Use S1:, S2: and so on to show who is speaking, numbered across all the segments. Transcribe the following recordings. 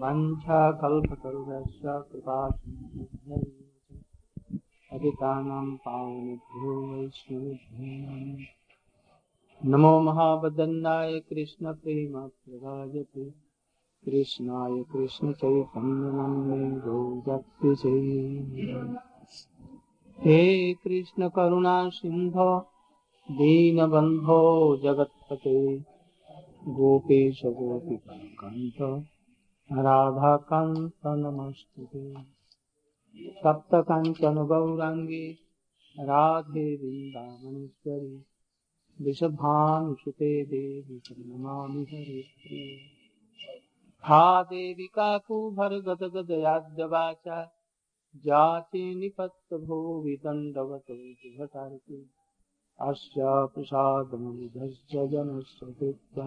S1: वञ्चाकल्पतरुभ्यश्च कृपा पतितानां पावनेभ्यो वैष्णवेभ्यो। नमो महावदन्नाय कृष्णप्रेमप्रदायते। कृष्णाय कृष्णचैतन्यनन्दे गौरप्यसे हे कृष्ण करुणा सिंधो दीनबन्धो जगत्पते। गोपेश गोपिकान्त राधाकान्त नमस्तुते सप्तकाञ्चन गौराङ्गे राधे वृषभानुसुते देवी नमामि हरे हा देवी काकुभर्गदगदयाद्यवाचा जाति निपत्तभो विदण्डवतो विभटार्ति अस्य प्रसादमुधश्च जनस्य कृत्वा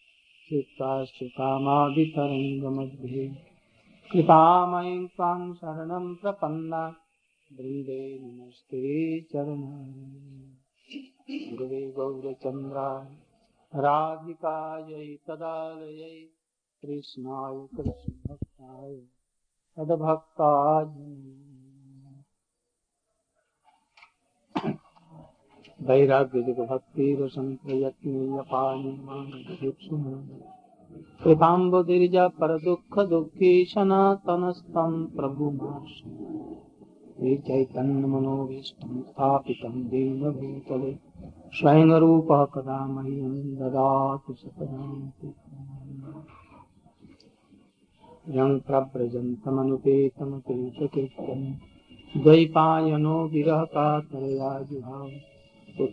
S1: चित्ताश्च कामादितरङ्गमध्ये कृपामयीं त्वां प्रपन्ना। वृन्दे नमस्ते चरण गुरुवे गौरचन्द्राय, राधिकायै, तदालयै, कृष्णाय, कृष्णभक्ताय, तद्भक्ताय वैराग्यदिक भक्तिरसंप्रयत्नीयपाणिमानभिक्षुः कृपाम्बुदिर्जा परदुःखदुःखी सनातनस्तं प्रभुमाश्रय हे चैतन्यमनोभीष्टं स्थापितं दीनभूतले स्वयं रूपः कदा मह्यं ददातु सतदान्ति यं प्रव्रजन्तमनुपेतमपेतकृत्यं द्वैपायनो विरहकातरया जुहाव आज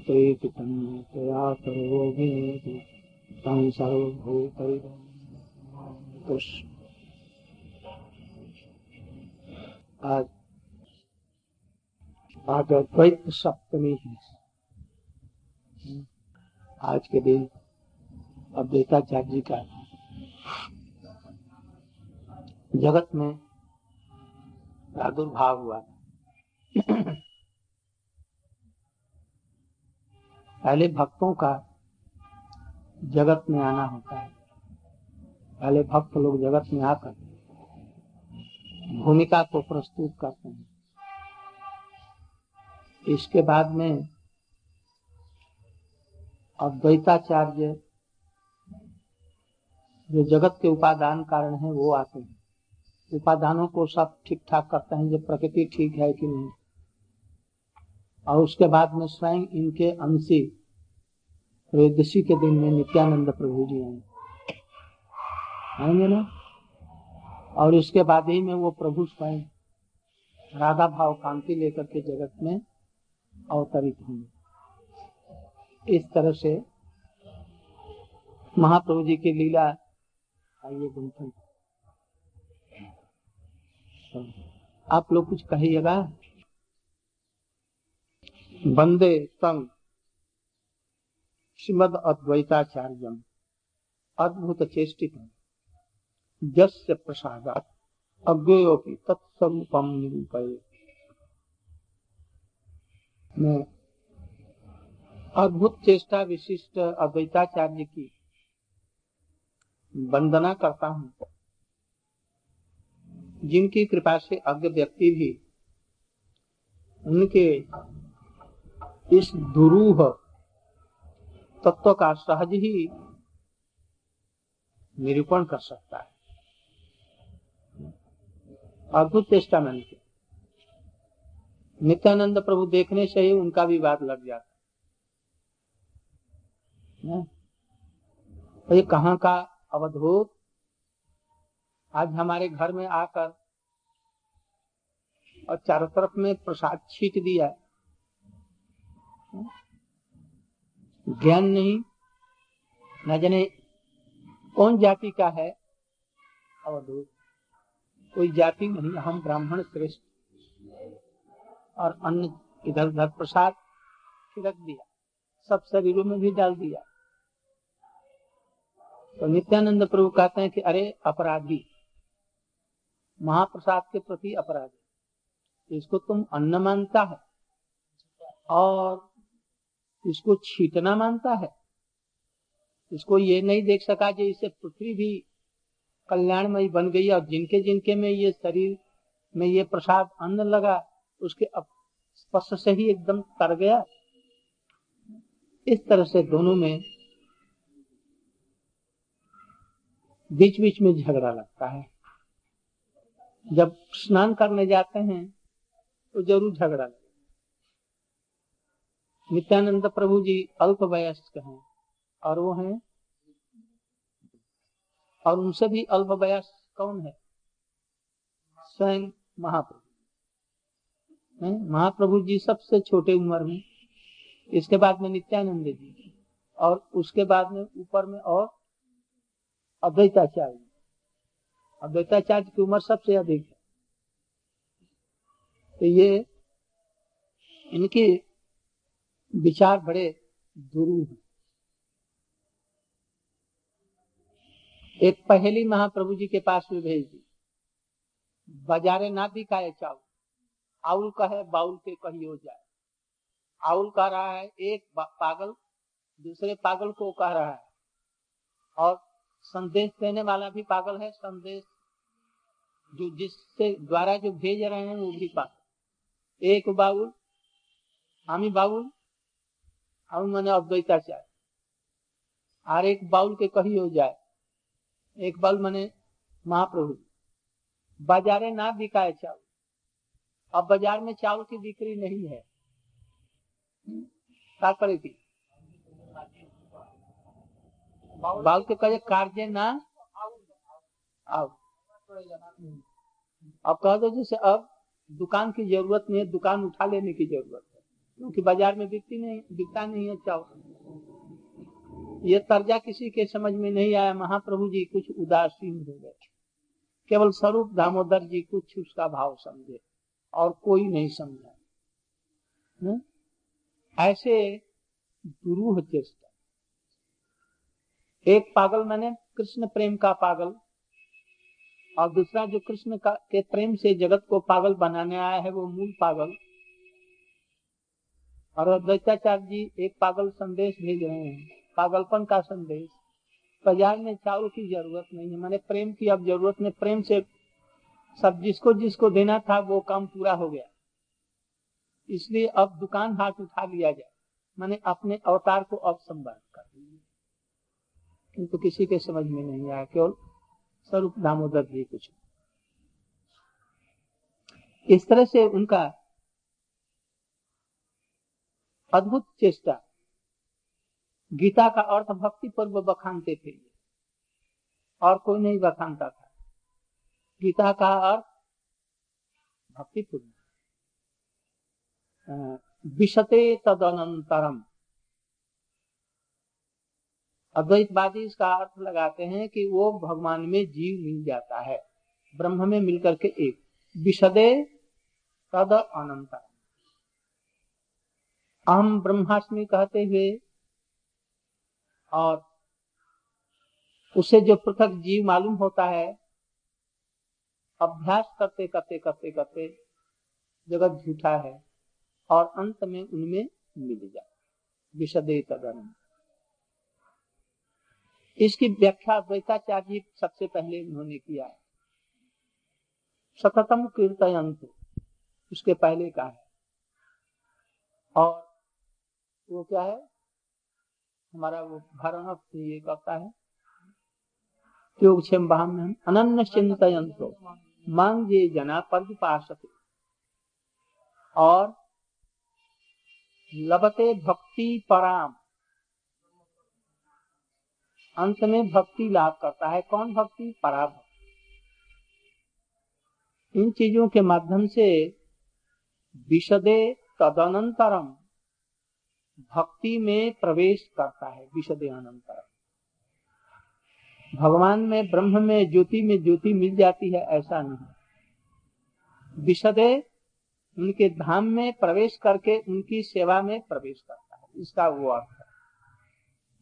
S1: सप्तमी है। आज के दिन अद्वैताचार्य जी का जगत में प्रादुर्भाव हुआ। पहले भक्तों का जगत में आना होता है। पहले भक्त लोग जगत में आकर भूमिका को प्रस्तुत करते हैं। इसके बाद में अद्वैताचार्य जो जगत के उपादान कारण है, वो आते हैं। उपादानों को सब ठीक ठाक करते हैं, जो प्रकृति ठीक है कि नहीं। और उसके बाद में स्वयं इनके अंशी त्रयोदशी के दिन में नित्यानंद प्रभु जी आएँगे आएँगे ना? और इसके बाद ही में वो प्रभु स्वयं राधा भाव कांति लेकर के जगत में अवतरित होंगे। इस तरह से महाप्रभु जी की लीला आइए गुंथन। आप लोग कुछ कहिएगा? बंदे संग श्रीमद अद्वैताचार्यम अद्भुत चेष्टित। जस्य प्रसादात अज्ञयोपि तत्स्वरूपम निरूपये। अद्भुत चेष्टा विशिष्ट अद्वैताचार्य की वंदना करता हूँ। जिनकी कृपा से अज्ञ व्यक्ति भी उनके इस दुरूह तत्व का सहज ही निरूपण कर सकता है। अद्भुत चेष्टा मैंने की नित्यानंद प्रभु देखने से ही उनका भी बात लग जाता है। तो ये कहाँ का अवधूत? आज हमारे घर में आकर और चारों तरफ़ में प्रसाद छीट दिया। ज्ञान नहीं, न जाने कौन जाति का है। अवधूत कोई जाति नहीं, हम ब्राह्मण श्रेष्ठ। और अन्न इधर उधर प्रसाद रख दिया, सब शरीरों में भी डाल दिया। तो नित्यानंद प्रभु कहते हैं कि अरे अपराधी, महाप्रसाद के प्रति अपराधी, इसको तुम अन्न मानता है। और इसको छीटना मानता है। इसको ये नहीं देख सका कि इससे पृथ्वी भी कल्याणमयी बन गई और जिनके जिनके में ये शरीर में ये प्रसाद अन्न लगा, उसके स्पर्श से ही एकदम तर गया। इस तरह से दोनों में बीच बीच में झगड़ा लगता है। जब स्नान करने जाते हैं तो ज़रूर झगड़ा लगता नित्यानंद प्रभु जी अल्प वयस्क हैं और वो हैं और उनसे भी अल्प वयस्क कौन है? स्वयं महाप्रभु। महाप्रभु जी सबसे छोटे उम्र में, इसके बाद में नित्यानंद जी और उसके बाद में ऊपर में और अद्वैताचार्य। अद्वैताचार्य की उम्र सबसे अधिक है। तो ये इनके विचार बड़े दुरू हैं। एक पहली महाप्रभु जी के पास में भेज दी। बाजारे ना दिखाए चाउ आउल कहे बाउल के कही हो जाए। आउल कह रहा है, एक पागल दूसरे पागल को कह रहा है। और संदेश देने वाला भी पागल है, संदेश जो जिससे द्वारा जो भेज रहे हैं वो भी पागल। एक बाउल, आमी बाउल हम मैंने अद्वैताचार्य और एक बाउल के कही हो जाए। एक बाउल मैंने महाप्रभु बाजारे ना बिकाए चावल अब बाज़ार में चावल की बिक्री नहीं है। क्या? करेगी बाउल के कहे कार्य ना अब अब कह दो जैसे अब दुकान की ज़रूरत नहीं है, दुकान उठा लेने की ज़रूरत। क्योंकि बाज़ार में बिकती नहीं, बिकता नहीं है चावल। ये तर्जा किसी के समझ में नहीं आया। महाप्रभु जी कुछ उदासीन हो गए। केवल स्वरूप दामोदर जी कुछ उसका भाव समझे और कोई नहीं समझा। हम्म? ऐसे दुरूह चेष्टा। एक पागल मैंने, कृष्ण प्रेम का पागल, और दूसरा जो कृष्ण का, के प्रेम से जगत को पागल बनाने आया है, वो मूल पागल। और अद्वैताचार्य जी एक पागल संदेश भेज रहे हैं। पागलपन का संदेश। बाज़ार में चावल की ज़रूरत नहीं है। मैंने प्रेम की अब ज़रूरत नहीं। प्रेम से सब जिसको जिसको देना था वो काम पूरा हो गया। इसलिए अब दुकान हाथ उठा लिया जाए। मैंने अपने अवतार को अब संवाद कर दिया। किंतु किसी के समझ में नहीं आया। केवल स्वरूप दामोदर जी कुछ। इस तरह से उनका अद्भुत चेष्टा। गीता का अर्थ भक्ति पूर्व बखानते थे। और कोई नहीं बखानता था। गीता का अर्थ भक्ति पूर्व। विशते तदनंतरम। अद्वैतवादी इसका अर्थ लगाते हैं कि वो भगवान में जीव मिल जाता है। ब्रह्म में मिलकर के एक। विशदे तद अनंतर अहम ब्रह्माष्टमी कहते हुए और उसे जो पृथक जीव मालूम होता है, अभ्यास करते करते करते करते जगत झूठा है और अंत में उनमें मिल जाए विशदे तदन। इसकी व्याख्या अद्वैताचार्य जी सबसे पहले उन्होंने किया है। सततम कीर्तयंत उसके पहले का है। और वो क्या है? हमारा वो भरण ये करता है योगक्षेम में अनन्य चिंतयंतो मांग ये जना पर और लबते भक्ति पराम। अंत में भक्ति लाभ करता है। कौन भक्ति? पराभ इन चीज़ों के माध्यम से विशदे तदनंतरम भक्ति में प्रवेश करता है विशदयानंतर भगवान में, ब्रह्म में, ज्योति में, ज्योति मिल जाती है, ऐसा नहीं। विशदे उनके धाम में प्रवेश करके उनकी सेवा में प्रवेश करता है, इसका वो अर्थ है।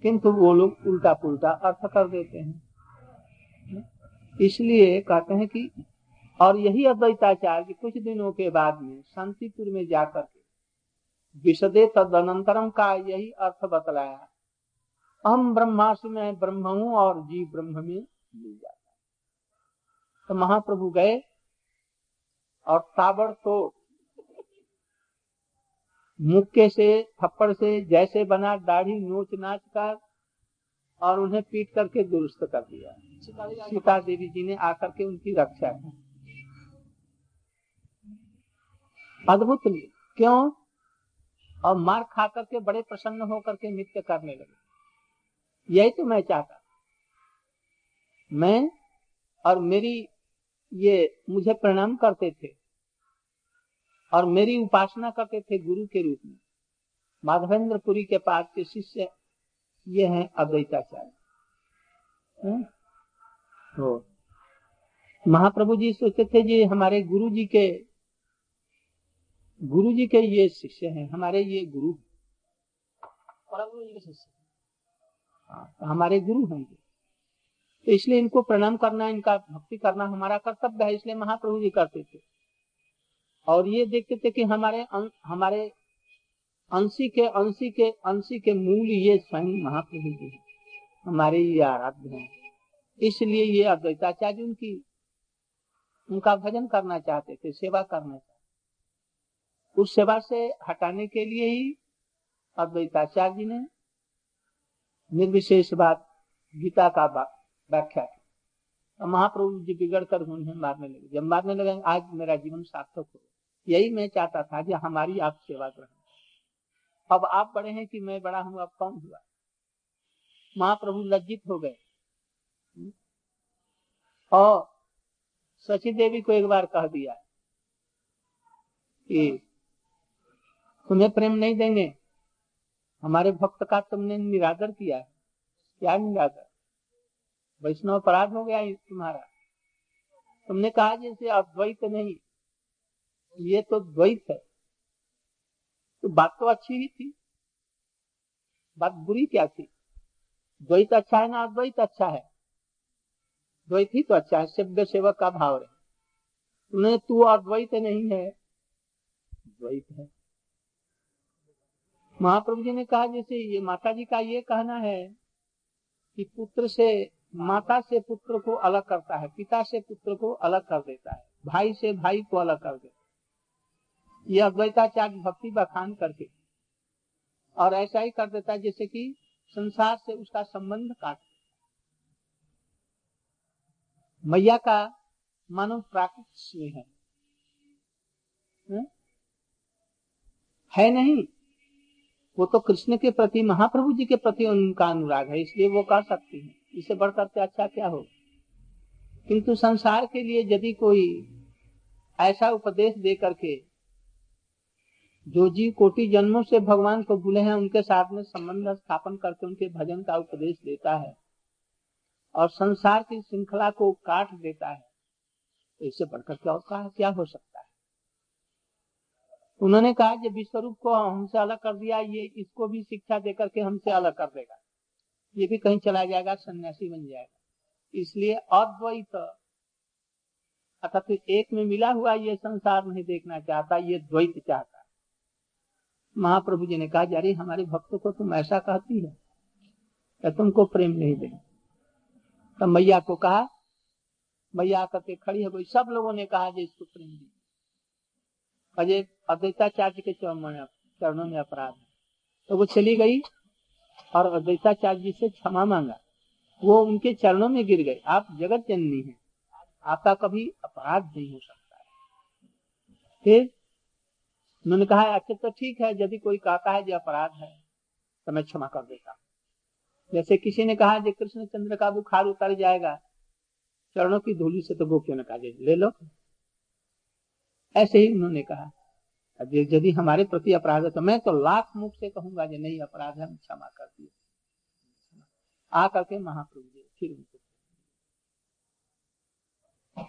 S1: किंतु वो लोग उल्टा पुल्टा अर्थ कर देते हैं। इसलिए कहते हैं कि, और यही अद्वैताचार्य कुछ दिनों के बाद में शांतिपुर में जाकर विशदे तदनंतरम का यही अर्थ बतलाया? हम ब्रह्मास्त्र में ब्रह्म हूँ और जीव ब्रह्म में मिल जाता तो महाप्रभु गए और ताबड़ मुक्के से, थप्पड़ से, जैसे बना दाढ़ी नोच नाच कर और उन्हें पीट करके दुरुस्त कर दिया। सीता देवी जी ने आकर के उनकी रक्षा की। अद्भुत क्यों? और मार खा करके बड़े प्रसन्न होकर के नृत्य करने लगे। यही तो मैं चाहता मैं और मेरी ये मुझे प्रणाम करते थे और मेरी उपासना करते थे गुरु के रूप में। माधवेंद्रपुरी के पास के शिष्य ये हैं अद्वैताचार्य। तो महाप्रभु जी सोचते थे जी, हमारे गुरु जी के गुरु जी के ये शिष्य हैं हमारे ये गुरु परम गुरु जी के शिष्य। हाँ, हमारे गुरु हैं ये। तो इसलिए इनको प्रणाम करना इनका भक्ति करना हमारा कर्तव्य है इसलिए महाप्रभु जी करते थे। और ये देखते थे कि हमारे अं, हमारे अंशी के अंशी के अंशी के मूल ये स्वयं महाप्रभु जी हमारे ये आराध्य हैं। इसलिए ये अद्वैताचार्य उनकी उनका भजन करना चाहते थे सेवा करना चाहते उस सेवा से हटाने के लिए ही अद्वैताचार्य जी ने निर्विशेष बात गीता का व्याख्या की। महाप्रभु जी बिगड़ कर उन्हें मारने लगे। जब मारने लगे, आज मेरा जीवन सार्थक हो। यही मैं चाहता था कि हमारी आप सेवा ग्रहण अब आप बड़े हैं कि मैं बड़ा हूँ, अब कौन हुआ? महाप्रभु लज्जित हो गए। और सची देवी को एक बार कह दिया कि तुम्हें प्रेम नहीं देंगे। हमारे भक्त का तुमने निरादर किया है। क्या निरादर? वैष्णव अपराध हो गया तुम्हारा। तुमने कहा जैसे अद्वैत नहीं, ये तो द्वैत है। तो बात तो अच्छी ही थी। बात बुरी क्या थी? द्वैत अच्छा है ना अद्वैत अच्छा है? द्वैत ही तो अच्छा है शब्द सेवक का भाव रहे तुमने, तू अद्वैत नहीं है। द्वैत है। महाप्रभु जी ने कहा, जैसे ये माता जी का ये कहना है कि पुत्र से, माता से पुत्र को अलग करता है, पिता से पुत्र को अलग कर देता है, भाई से भाई को अलग कर देता है। ये अद्वैताचार्य भक्ति बखान करके और ऐसा ही कर देता है, जैसे कि संसार से उसका संबंध काट मैया का मानव प्राकृत में है। है नहीं? वो तो कृष्ण के प्रति, महाप्रभु जी के प्रति उनका अनुराग है, इसलिए वो कर सकती है। इसे बढ़कर के अच्छा क्या हो किंतु संसार के लिए यदि कोई ऐसा उपदेश दे करके जो जीव कोटि जन्मों से भगवान को भूले हैं, उनके साथ में संबंध स्थापन करके उनके भजन का उपदेश देता है और संसार की श्रृंखला को काट देता है तो इससे बढ़कर क्या कहा क्या हो सकता है? उन्होंने कहा जब विश्वरूप को हमसे अलग कर दिया, ये इसको भी शिक्षा देकर के हमसे अलग कर देगा। ये भी कहीं चला जाएगा, सन्यासी बन जाएगा। इसलिए अद्वैत, अर्थात एक में मिला हुआ ये संसार नहीं देखना चाहता, ये द्वैत चाहता महाप्रभु जी ने कहा अरे, हमारे भक्तों को तुम ऐसा कहती है क्या तुमको प्रेम नहीं दे? तो मैया को कहा, मैया करके खड़ी है भाई सब लोगों ने कहा इसको प्रेम दी। अजय अद्वैताचार्य के चरणों में अपराध। है तो वो चली गई और अद्वैताचार्य जी से क्षमा मांगा। वो उनके चरणों में गिर गए आप जगत जननी है। आपका कभी अपराध नहीं हो सकता है। फिर उन्होंने कहा अच्छा तो ठीक है, यदि कोई कहता है जो अपराध है तो मैं क्षमा कर देता जैसे किसी ने कहा कृष्ण चंद्र का बुखार उतर जाएगा, चरणों की धूली से तो क्यों न कहा, ले लो। ऐसे ही उन्होंने कहा। यदि हमारे प्रति अपराध है तो मैं तो लाख मुख से कहूँगा जो नहीं, अपराध है, क्षमा कर दिए। आ करके महाप्रभु जी, फिर उनको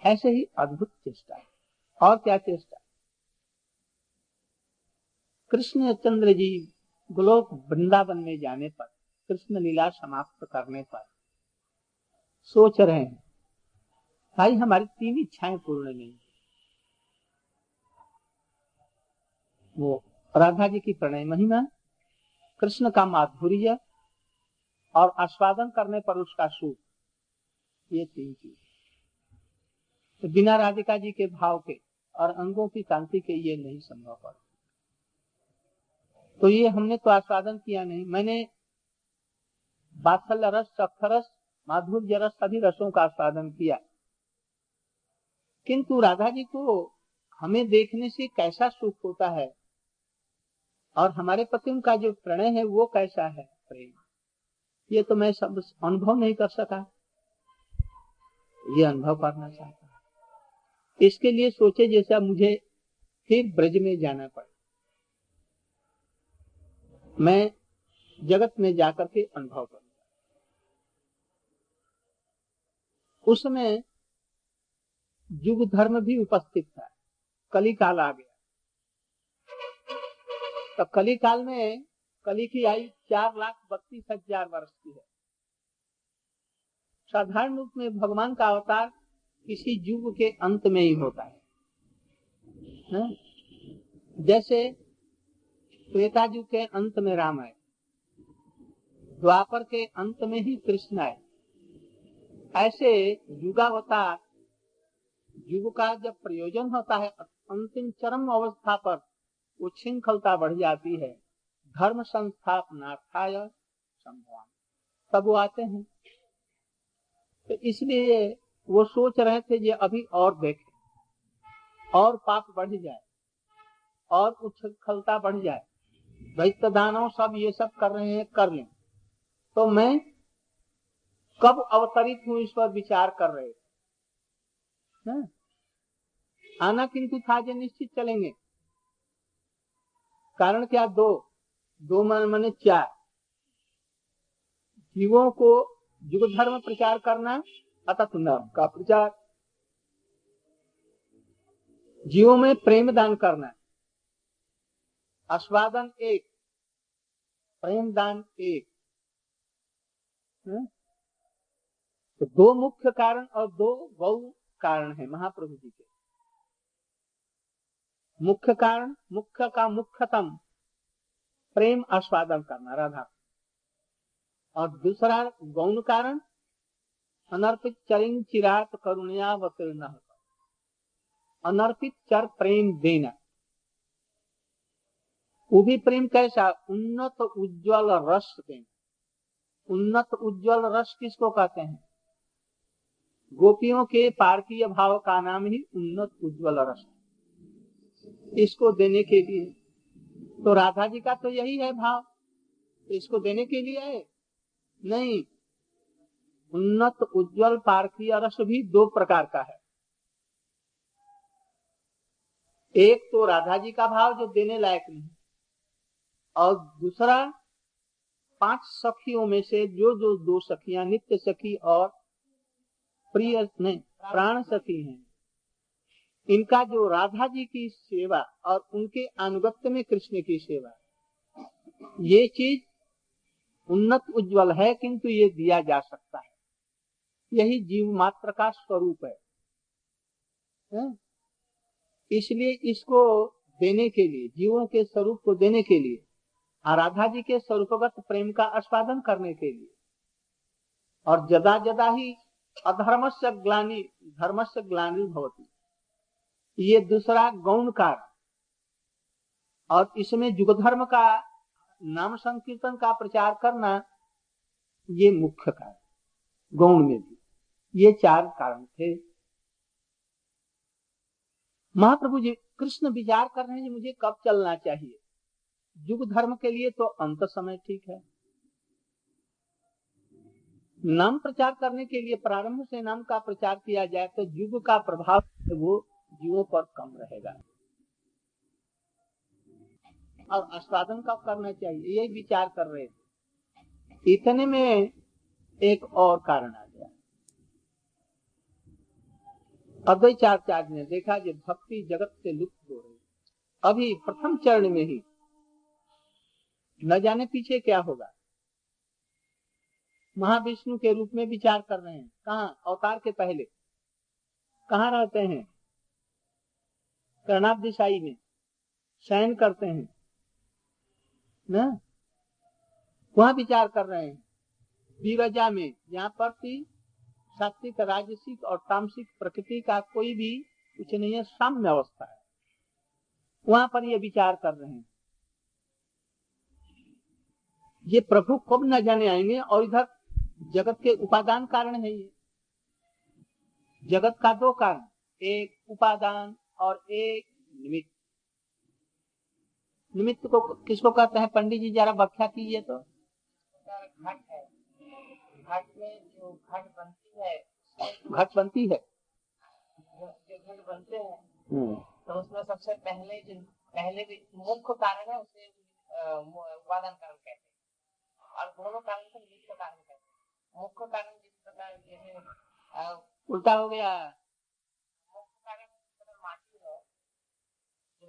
S1: ऐसे ही अद्भुत चेष्टा और क्या चेष्टा? कृष्ण चंद्र जी गोलोक वृंदावन में जाने पर, कृष्ण लीला समाप्त करने पर सोच रहे हैं, भाई हमारी तीन इच्छाएँ पूर्ण नहीं वो राधा जी की प्रणय महिमा, कृष्ण का माधुर्य और आस्वादन करने पर उसका सुख, ये तीन चीज़। तो बिना राधिका जी के भाव के और अंगों की शांति के ये नहीं संभव पड़ तो ये हमने तो आस्वादन किया नहीं। मैंने बात्सल्य रस सखरस माधुर्य रस सभी रसों का आस्वादन किया। किंतु राधा जी को हमें देखने से कैसा सुख होता है? और हमारे पति का जो प्रणय है, वो कैसा है प्रेम? ये तो मैं सब अनुभव नहीं कर सका। ये अनुभव करना चाहता इसके लिए सोचे जैसा मुझे फिर ब्रज में जाना पड़े। मैं जगत में जाकर के अनुभव करूँगा। उसमें युग धर्म भी उपस्थित था। कली काल आ गया। तो कली काल में कली की आयु चार लाख बत्तीस हज़ार वर्ष की है। साधारण रूप में भगवान का अवतार किसी युग के अंत में ही होता है, है? जैसे त्रेता युग के अंत में राम है द्वापर के अंत में ही कृष्ण है ऐसे युगावतार युग का जब प्रयोजन होता है अंतिम चरम अवस्था पर उच्छृंखलता बढ़ जाती है। धर्म संभवान। तब वो आते हैं। तो इसलिए वो सोच रहे थे ये अभी और देखें। और पाप बढ़ जाए। और उच्छृंखलता बढ़ जाए। दानव सब ये सब कर रहे हैं, कर लें। तो मैं कब अवतरित हूँ इस पर विचार कर रहे थे आना किंतु था जो निश्चित चलेंगे। कारण क्या? दो। दो मन मने चार। जीवों को युग धर्म प्रचार करना अतः नर्म का प्रचार। जीवों में प्रेम दान करना। आस्वादन एक। प्रेम दान एक। तो दो मुख्य कारण और दो गौ कारण है महाप्रभु जी के। मुख्य कारण, मुख्य का मुख्यतम प्रेम आस्वादन करना, राधा। और दूसरा गौण कारण, अनर्पित चरिंग चिरात करुणिया वतीर्ण अनर्पित चर प्रेम देना। वो भी प्रेम कैसा? उन्नत उज्जवल रस प्रेम उन्नत उज्जवल रस किसको कहते हैं? गोपियों के पार्कीय भाव का नाम ही उन्नत उज्जवल रस। इसको देने के लिए। तो राधा जी का तो यही है भाव तो इसको देने के लिए है नहीं। उन्नत, उज्जवल पार्कीय रस भी दो प्रकार का है। एक तो राधा जी का भाव जो देने लायक नहीं। और दूसरा, पाँच सखियों में से जो जो दो सखियाँ, नित्य सखी और प्रिय, नहीं, प्राण सखी हैं। इनका जो राधा जी की सेवा और उनके अनुगत्य में कृष्ण की सेवा। ये चीज़ उन्नत उज्जवल है किंतु ये दिया जा सकता है। यही जीव मात्र का स्वरूप है, है? इसलिए इसको देने के लिए जीवों के स्वरूप को देने के लिए राधा जी के स्वरूपगत प्रेम का आस्वादन करने के लिए और जदा जदा ही अधर्म से ग्लानी धर्म से ग्लानी भवती। ये दूसरा गौण कारण और इसमें युग धर्म का नाम संकीर्तन का प्रचार करना ये मुख्य कारण गौण में भी। ये चार कारण थे। महाप्रभु जी, कृष्ण विचार कर रहे हैं, मुझे कब चलना चाहिए? युग धर्म के लिए तो अंत समय ठीक है। नाम प्रचार करने के लिए प्रारंभ से नाम का प्रचार किया जाए तो युग का प्रभाव वो जीवों पर कम रहेगा। और आस्वादन कब करना चाहिए? यही विचार कर रहे थे। इतने में एक और कारण आ गया। अद्वैचाचार्य ने देखा कि भक्ति जगत से लुप्त हो रही अभी प्रथम चरण में ही न जाने पीछे क्या होगा। महाविष्णु के रूप में विचार कर रहे हैं। कहा? अवतार के पहले। कहा रहते हैं? कर्णाब दिशाई में शयन करते हैं, न? वहाँ विचार कर रहे हैं। विरजा में यहाँ पर भी सात्विक, राजसिक और तामसिक प्रकृति का कोई भी कुछ नहीं है, साम्य अवस्था है। वहाँ पर ये विचार कर रहे हैं। ये प्रभु कब न जाने आएँगे और इधर जगत के उपादान कारण है ये। जगत का दो कारण, एक उपादान और एक निमित्त। निमित्त को किसको कहते हैं? पंडित जी जरा व्याख्या कीजिए तो।
S2: घट है। घट में जो घट बनती है
S1: घट बनती है?
S2: जो घट बनते हैं तो उसमें सबसे पहले जो पहले भी मुख्य कारण है उसे उपादान कारण कहते हैं। और दोनों कारण को निमित्त कारण कहते हैं। मुख्य कारण जिस प्रकार जैसे
S1: उल्टा हो गया
S2: मुख्य कारण जिस प्रकार माटी है जो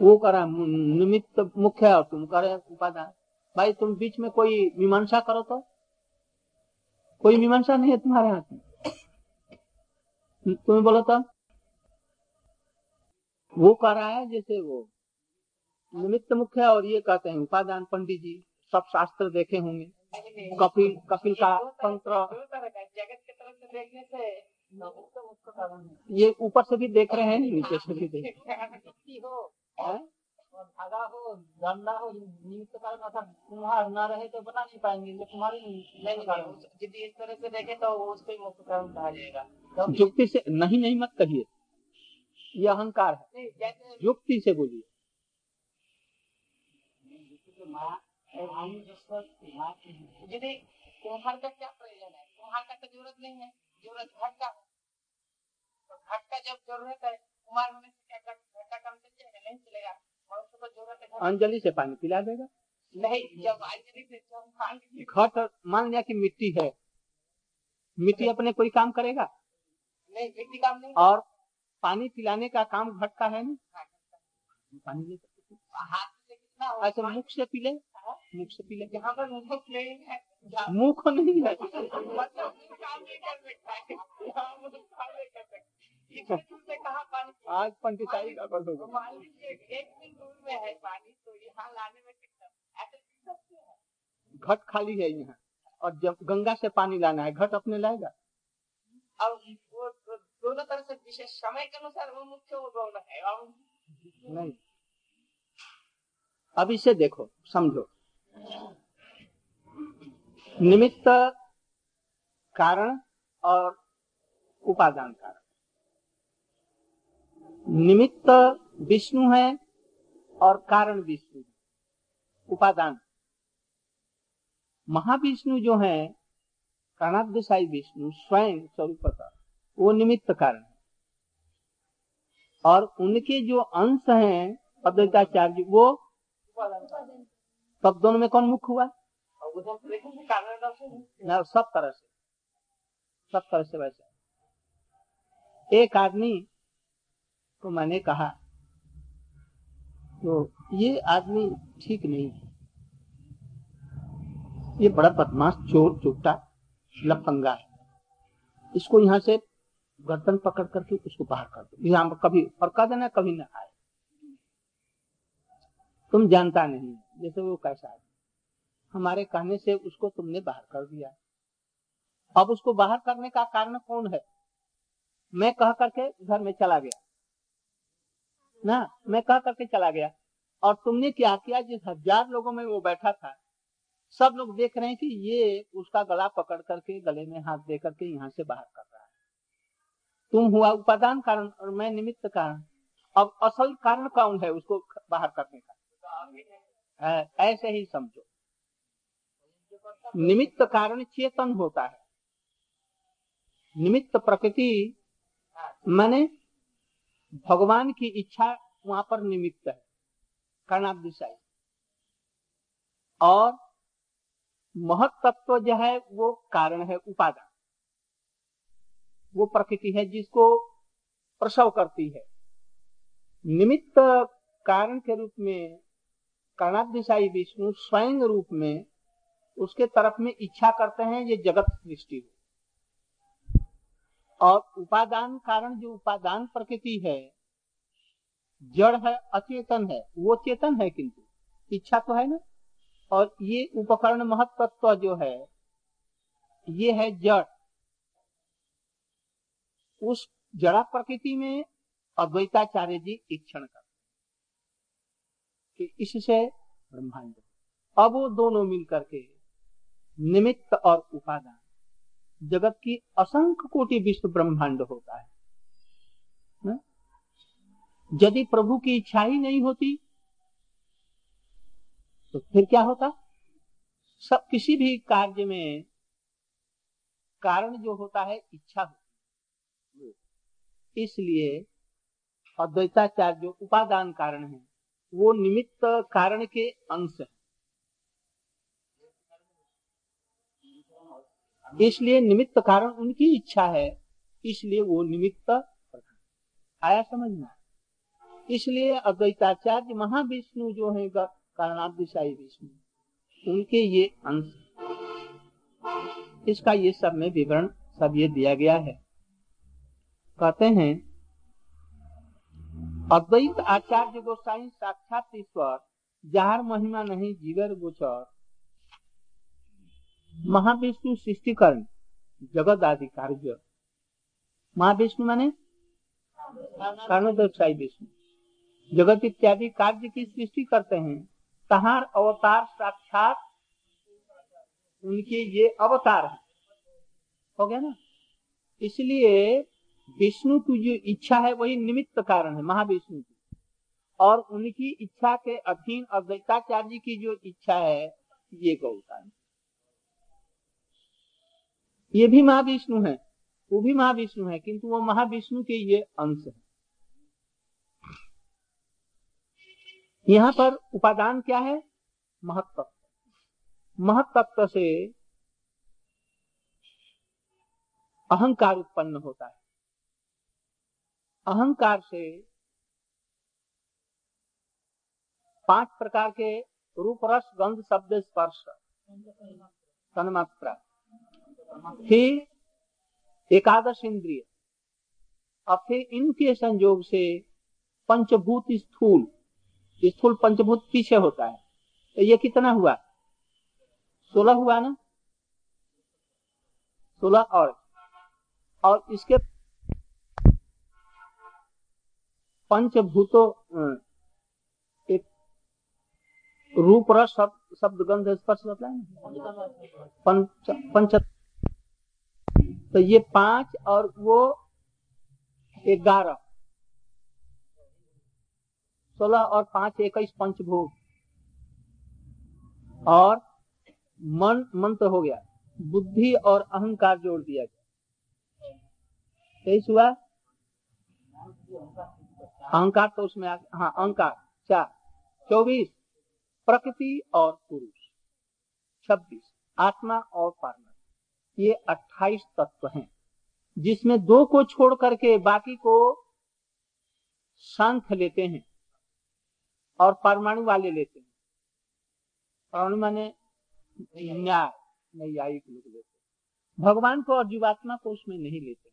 S1: वो करा निमित्त मुख्य और तुम करे उपादान। भाई तुम बीच में कोई मीमांसा करो तो? कोई मीमांसा नहीं है तुम्हारे हाथ में? तुम्हें बोलो तो वो कह रहा है जैसे वो। निमित्त मुख्य और ये कहते हैं उपादान पंडित जी। सब शास्त्र देखे होंगे। कपिल कपिल का तंत्र।
S2: जगत के तरफ़ से देखने से
S1: ये ऊपर से भी देख रहे हैं, नीचे से भी देख
S2: कुम्हार न रहे तो बना नहीं कुम्हार से
S1: युक्ति से नहीं नहीं मत कहिए। ये अहंकार है। युक्ति से बोलिए।
S2: यदि कुम्हार का क्या प्रयोजन है? कुम्हार का तो ज़रूरत नहीं है। ज़रूरत घट का है। तो घट का जब ज़रूरत है कुम्हार होने से क्या घट का काम चल? जाएगा नहीं चलेगा। मनुष्य को ज़रूरत है
S1: अंजलि से पानी पिला देगा।
S2: नहीं जब आयतनिक से जब पानी
S1: घट मान लिया कि मिट्टी है। मिट्टी अपने कोई काम करेगा?
S2: नहीं मिट्टी काम नहीं।
S1: और पानी पिलाने का काम घट का है नहीं? पानी ले सकते
S2: हाथ से कितना हो
S1: ऐसे मुख से पी ले मुख से पी ले
S2: यहाँ पर मुख नहीं है। जहाँ-
S1: मुख नहीं है।
S2: मतलब है कहा पानी
S1: आज पंडिताई का कर दोगे
S2: मान लीजिए एक दिन दूर में है पानी तो यहाँ लाने में हैं।
S1: घट खाली है यहाँ। और जब गंगा से पानी लाना है घट अपने लाएगा?
S2: और दोनों तरह से विशेष समय के अनुसार वो मुख्य है। और
S1: नहीं। अब इसे देखो समझो। निमित्त कारण और उपादान कारण। निमित्त विष्णु है और कारण विष्णु है। उपादान। महाविष्णु जो है कर्णादेशाई विष्णु स्वयं स्वरूपतः वो निमित्त कारण है। और उनके जो अंश हैं अद्वैताचार्य वो तब दोनों में कौन मुख्य हुआ? ना, सब तरह से। सब तरह से वैसे। एक आदमी को मैंने कहा तो ये आदमी ठीक नहीं है। ये बड़ा बदमाश, चोर चुट्टा लफंगा है। इसको यहाँ से गर्दन पकड़ करके उसको बाहर कर दो। यहाँ पर कभी और कह देना, कभी ना आए। तुम जानता नहीं जैसे वो कैसा है। हमारे कहने से उसको तुमने बाहर कर दिया। अब उसको बाहर करने का कारण कौन है? मैं कह करके घर में चला गया। ना, मैं कह करके चला गया। और तुमने क्या किया? जिस हज़ार लोगों में वो बैठा था, सब लोग देख रहे हैं कि ये उसका गला पकड़ करके गले में हाथ दे करके यहाँ से बाहर कर रहा है। तुम हुआ उपादान कारण और मैं निमित्त कारण। अब असल कारण कौन है उसको बाहर करने का? ऐसे ही समझो। निमित्त कारण चेतन होता है। निमित्त प्रकृति, माने भगवान की इच्छा वहाँ पर निमित्त है कर्णादिशाई और महत्व जो है, वो कारण है उपादान। वो प्रकृति है जिसको प्रसव करती है। निमित्त कारण के रूप में कर्णादिशाई विष्णु स्वयं रूप में उसके तरफ़ में इच्छा करते हैं ये जगत सृष्टि हो। और उपादान कारण जो उपादान प्रकृति है, जड़ है, अचेतन है, वो चेतन है किंतु, इच्छा तो है ना? और ये उपकरण महत्व जो है, ये है जड़। उस जड़ा प्रकृति में अद्वैताचार्य जी इक्षण करते इससे ब्रह्मांड। अब वो दोनों मिल करके निमित्त और उपादान। जगत की असंख्य कोटि विश्व ब्रह्मांड होता है। यदि प्रभु की इच्छा ही नहीं होती तो फिर क्या होता? सब किसी भी कार्य में कारण जो होता है, इच्छा होती इसलिए अद्वैताचार्य जो उपादान कारण है, वो निमित्त कारण के अंश है। इसलिए निमित्त कारण उनकी इच्छा है। इसलिए वो निमित्त आया समझ में इसलिए अद्वैताचार्य महाविष्णु जो है कारणादिशाई विष्णु, उनके ये अंश, इसका ये सब में विवरण सब ये दिया गया है। कहते हैं, अद्वैत आचार्य गोसाई साक्षात ईश्वर, जार महिमा नहीं, जीवर गोचर महाविष्णु सृष्टिकरण जगत आदि कार्य महाविष्णु माने? कारण कारणोदय विष्णु। जगत इत्यादि कार्य की सृष्टि करते हैं। तहार अवतार साक्षात उनके ये अवतार है। हो गया ना? इसलिए विष्णु की जो इच्छा है, वही निमित्त कारण है, महाविष्णु की। और उनकी इच्छा के अधीन और अद्वैताचार्य की जो इच्छा है, ये गौता है ये भी महाविष्णु है, वो भी महाविष्णु है, किंतु वो महाविष्णु के ये अंश है। यहाँ पर उपादान क्या है? महत्व महत्व से अहंकार उत्पन्न होता है। अहंकार से पाँच प्रकार के रूप रस गंध, शब्द, स्पर्श, तन्मात्रा। फिर एकादश इंद्रिय और फिर इनके संयोग से पंचभूत स्थूल स्थूल पंचभूत पीछे होता है? तो ये कितना हुआ? सोलह हुआ ना? सोलह और और इसके पंचभूतों एक रूप रस शब्द गंध स्पर्श है पंच पंच तो ये पाँच और वो ग्यारह। सोलह और पाँच इक्कीस पंचभोग और मन मंत्र हो गया। बुद्धि और अहंकार जोड़ दिया गया। तेईस हुआ? अहंकार तो उसमें आ हाँ अहंकार। चार। चौबीस। प्रकृति और पुरुष। छब्बीस। आत्मा और पारमा ये 28 तत्व हैं, जिसमें दो को छोड़ करके बाकी को शांत लेते हैं और परमाणु वाले लेते हैं। परमाणु माने न्याय, न्यायिक लोग लेते भगवान को और जीवात्मा को उसमें नहीं लेते